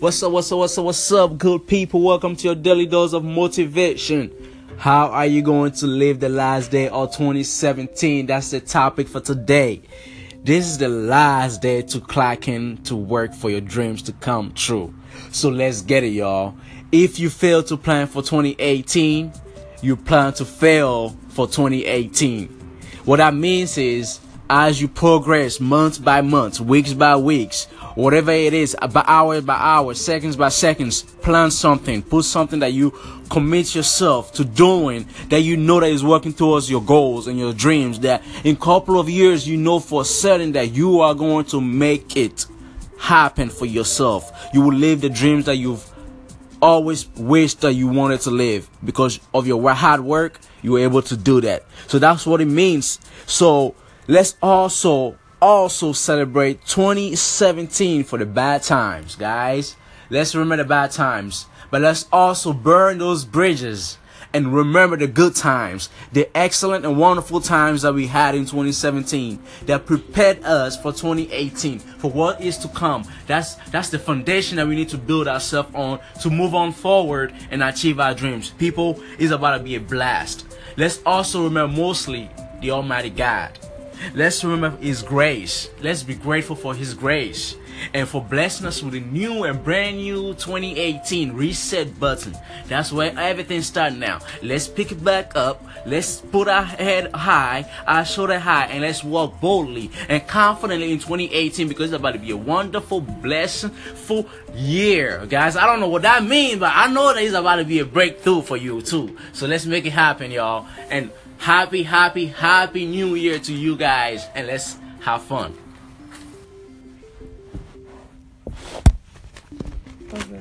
What's up, what's up, what's up, what's up, good people? Welcome to your daily dose of motivation. How are you going to live the last day of 2017? That's the topic for today. This is the last day to clock in to work for your dreams to come true. So let's get it, y'all. If you fail to plan for 2018, you plan to fail for 2018. What that means is, as you progress month by month, weeks by weeks, whatever it is, by hour by hour, seconds by seconds, plan something, put something that you commit yourself to doing that you know that is working towards your goals and your dreams. That in a couple of years, you know for certain that you are going to make it happen for yourself. You will live the dreams that you've always wished that you wanted to live because of your hard work you were able to do that so that's what it means so let's also also celebrate 2017 for the bad times guys let's remember the bad times but let's also burn those bridges and remember the good times, the excellent and wonderful times that we had in 2017 that prepared us for 2018 for what is to come. That's that's the foundation that we need to build ourselves on to move on forward and achieve our dreams. People is about to be a blast. Let's also remember mostly the Almighty God. Let's remember His grace. Let's be grateful for His grace and for blessing us with a new and brand new 2018 reset button. That's where everything starts now. Let's pick it back up. Let's put our head high, our shoulder high, and let's walk boldly and confidently in 2018 because it's about to be a wonderful, blessingful year, guys. I don't know what that means, but I know that it's about to be a breakthrough for you too. So let's make it happen, y'all. And happy, happy, happy new year to you guys. And let's have fun. Okay.